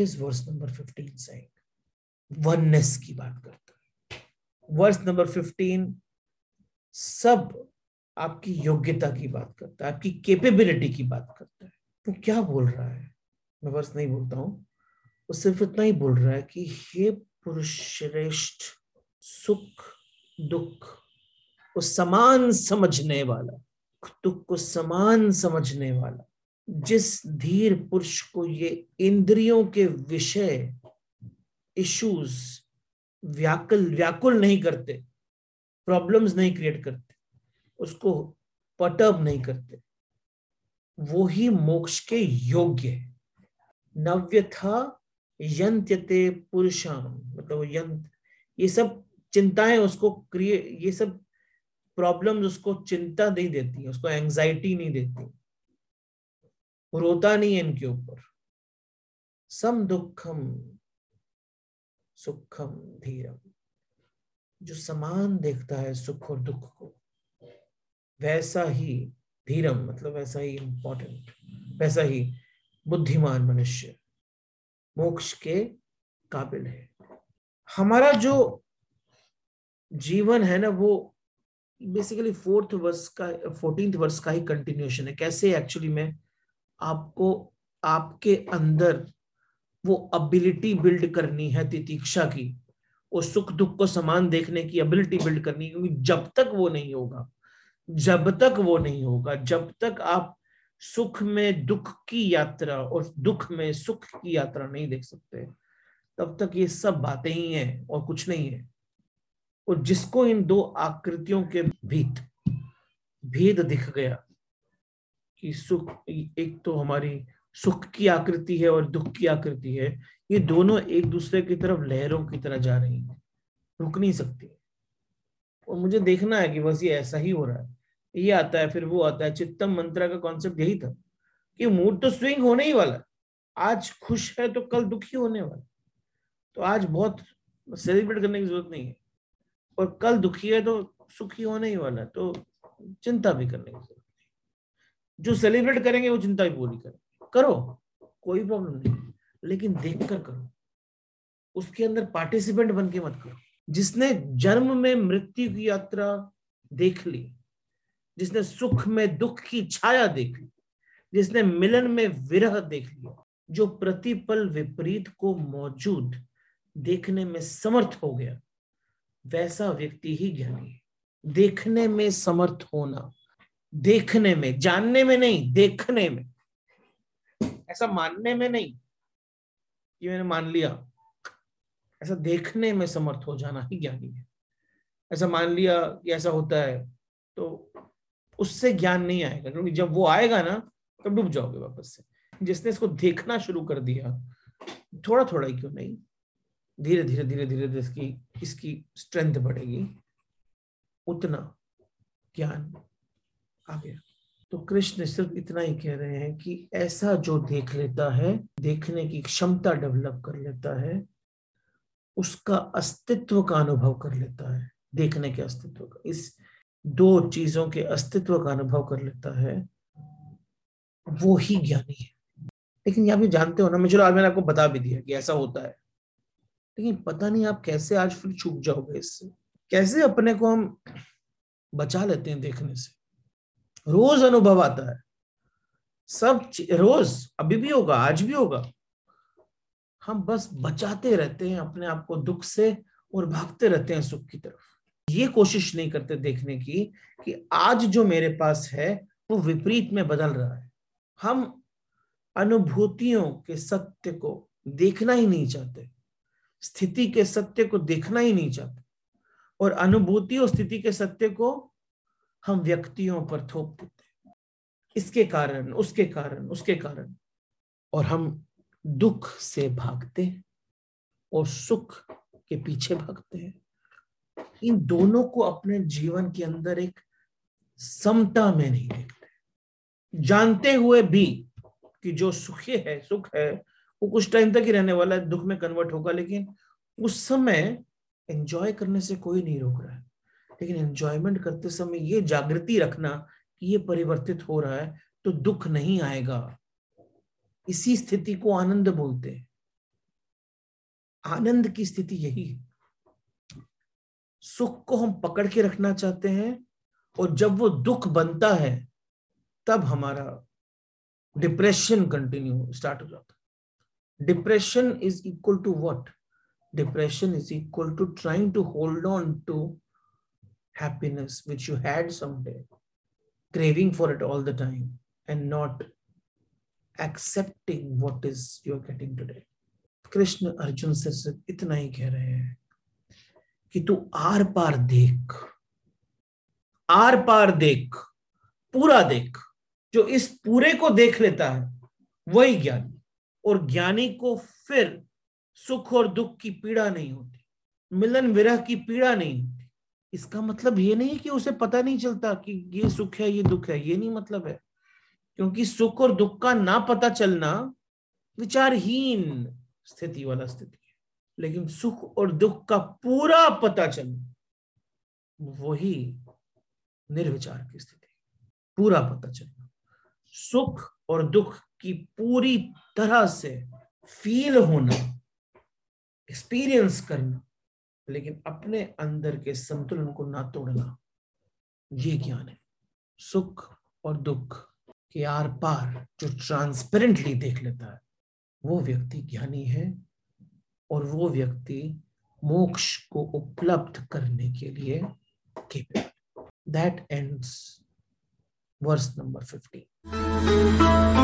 Is verse number 15 saying oneness की बात करता है। वर्स नंबर 15 सब आपकी योग्यता की बात करता है, आपकी कैपेबिलिटी की बात करता है। वो क्या बोल रहा है? मैं वर्ष नहीं बोलता हूँ। वो सिर्फ़ इतना ही बोल रहा है कि हे पुरुष श्रेष्ठ, सुख, दुख को समान समझने वाला, दुख को समान समझने वाला जिस धीर पुरुष को ये इंद्रियों के विषय इश्यूज़ व्याकुल व्याकुल नहीं करते प्रॉब्लम्स नहीं क्रिएट करते, उसको पटअप नहीं करते, वो ही मोक्ष के योग्य है। नव्य था यंत्यते पुरुषाम मतलब यंत, ये सब चिंताएँ उसको क्रिएट ये सब प्रॉब्लम्स उसको चिंता नहीं देती है उसको एंजाइटी नहीं देती। रोता नहीं है इनके ऊपर। सम दुखम, सुखम धीरम। जो समान देखता है सुख और दुख को, वैसा ही धीरम मतलब वैसा ही इंपॉर्टेंट वैसा ही बुद्धिमान मनुष्य मोक्ष के काबिल है। हमारा जो जीवन है ना, वो बेसिकली फोर्थ वर्ष का फोर्टींथ वर्ष का ही कंटिन्यूशन है। कैसे एक्चुअली में आपको, आपके अंदर वो अबिलिटी बिल्ड करनी है तितीक्षा की, और सुख दुख को समान देखने की एबिलिटी बिल्ड करनी, क्योंकि जब तक वो नहीं होगा, जब तक वो नहीं होगा, जब तक आप सुख में दुख की यात्रा और दुख में सुख की यात्रा नहीं देख सकते, तब तक ये सब बातें ही हैं और कुछ नहीं है। और जिसको इन दो आकृतियों के भीत भेद दिख गया कि सुख एक तो हमारी सुख की आकृति है और दुख की आकृति है। ये दोनों एक दूसरे की तरफ़ लहरों की तरह जा रही है। रुक नहीं सकती। और मुझे देखना है कि बस ये ऐसा ही हो रहा है। ये आता है, फिर वो आता है। चित्तम मंत्रा का कॉन्सेप्ट यही था कि मूड तो स्विंग होने ही वाला आज खुश है तो कल दुखी होने वाला तो आज बहुत सेलिब्रेट करने की ज़रूरत नहीं है। और कल दुखी है तो सुखी होने ही वाला है। तो चिंता भी करने की ज़रूरत जो सेलिब्रेट करेंगे, वो चिंता भी पूरी करेंगे करो, कोई प्रॉब्लम नहीं। लेकिन देख कर। करो उसके अंदर पार्टिसिपेंट बन के मत करो। जिसने जन्म में मृत्यु की यात्रा देख ली, जिसने सुख में दुख की छाया देख ली, जिसने मिलन में विरह देख लिया, जो प्रतिपल विपरीत को मौजूद देखने में समर्थ हो गया, वैसा व्यक्ति ही ज्ञानी देखने में समर्थ होना। देखने में, जानने में नहीं, देखने में। ऐसा मानने में नहीं कि मैंने मान लिया। ऐसा देखने में समर्थ हो जाना ही ज्ञानी है। ऐसा मान लिया कि ऐसा होता है तो उससे ज्ञान नहीं आएगा, क्योंकि जब वो आएगा ना, तब डूब जाओगे वापस से। जिसने इसको देखना शुरू कर दिया थोड़ा थोड़ा ही क्यों नहीं? धीरे धीरे धीरे धीरे इसकी इसकी स्ट्रेंथ बढ़ेगी। उतना ज्ञान आ गया। तो कृष्ण सिर्फ़ इतना ही कह रहे हैं कि ऐसा जो देख लेता है, देखने की क्षमता डेवलप कर लेता है, उसका अस्तित्व का अनुभव कर लेता है, देखने के अस्तित्व का। इस दो चीज़ों के अस्तित्व का अनुभव कर लेता है, वो ही ज्ञानी है। लेकिन यहाँ भी जानते हो ना, मैं चलो आज मैंने आपको बता भी दिया कि ऐसा होता है। लेकिन पता नहीं आप कैसे आज फिर छूट जाओगे इससे। कैसे अपने को हम बचा लेते हैं देखने से? रोज अनुभव आता है। सब रोज, अभी भी होगा, आज भी होगा। हम बस बचाते रहते हैं, अपने आप को दुख से और भागते रहते हैं सुख की तरफ़। ये कोशिश नहीं करते देखने की कि आज जो मेरे पास है, वो विपरीत में बदल रहा है। हम अनुभूतियों के सत्य को देखना ही नहीं चाहते। स्थिति के सत्य को देखना ही नहीं चाहते। और अनुभूति और स्थिति के सत्य को हम व्यक्तियों पर थोप देते हैं। इसके कारण, उसके कारण उसके कारण। और हम दुख से भागते हैं और सुख के पीछे भागते हैं। इन दोनों को अपने जीवन के अंदर एक समता में नहीं देखते। जानते हुए भी कि जो सुखी है, सुख है, वो कुछ टाइम तक ही रहने वाला है, दुख में कन्वर्ट होगा, लेकिन उस समय एंजॉय करने से कोई नहीं रोक रहा है। लेकिन एंजॉयमेंट करते समय ये जागृति रखना कि ये परिवर्तित हो रहा है तो दुख नहीं आएगा। इसी स्थिति को आनंद बोलते हैं। आनंद की स्थिति यही है। सुख को हम पकड़ के रखना चाहते हैं और जब वो दुख बनता है, तब हमारा डिप्रेशन कंटिन्यू स्टार्ट हो जाता है। Depression is equal to what depression is equal to trying to hold on to happiness which you had someday, craving for it all the time and not accepting what is you're getting today. Krishna Arjun से सिर्फ़ इतना ही कह रहे हैं कि तू are पार देख, are पार देख, पूरा देख, जो इस पूरे को देख लेता है, वही ज्ञानी। और ज्ञानी को फिर सुख और दुख की पीड़ा नहीं होती, मिलन विरह की पीड़ा नहीं होती। इसका मतलब ये नहीं कि उसे पता नहीं चलता कि ये सुख है, ये दुख है, ये नहीं मतलब है। क्योंकि सुख और दुख का ना पता चलना विचारहीन स्थिति वाला स्थिति है। लेकिन सुख और दुख का पूरा पता चलना, वही निर्विचार की स्थिति पूरा पता चलना। सुख और दुख की पूरी तरह से फील होना एक्सपीरियंस करना लेकिन अपने अंदर के संतुलन को ना तोड़ना, ये ज्ञान है। सुख और दुख के आर पार जो ट्रांसपेरेंटली देख लेता है, वो व्यक्ति ज्ञानी है और वो व्यक्ति मोक्ष को उपलब्ध करने के लिए दैट एंड्स वर्स नंबर 15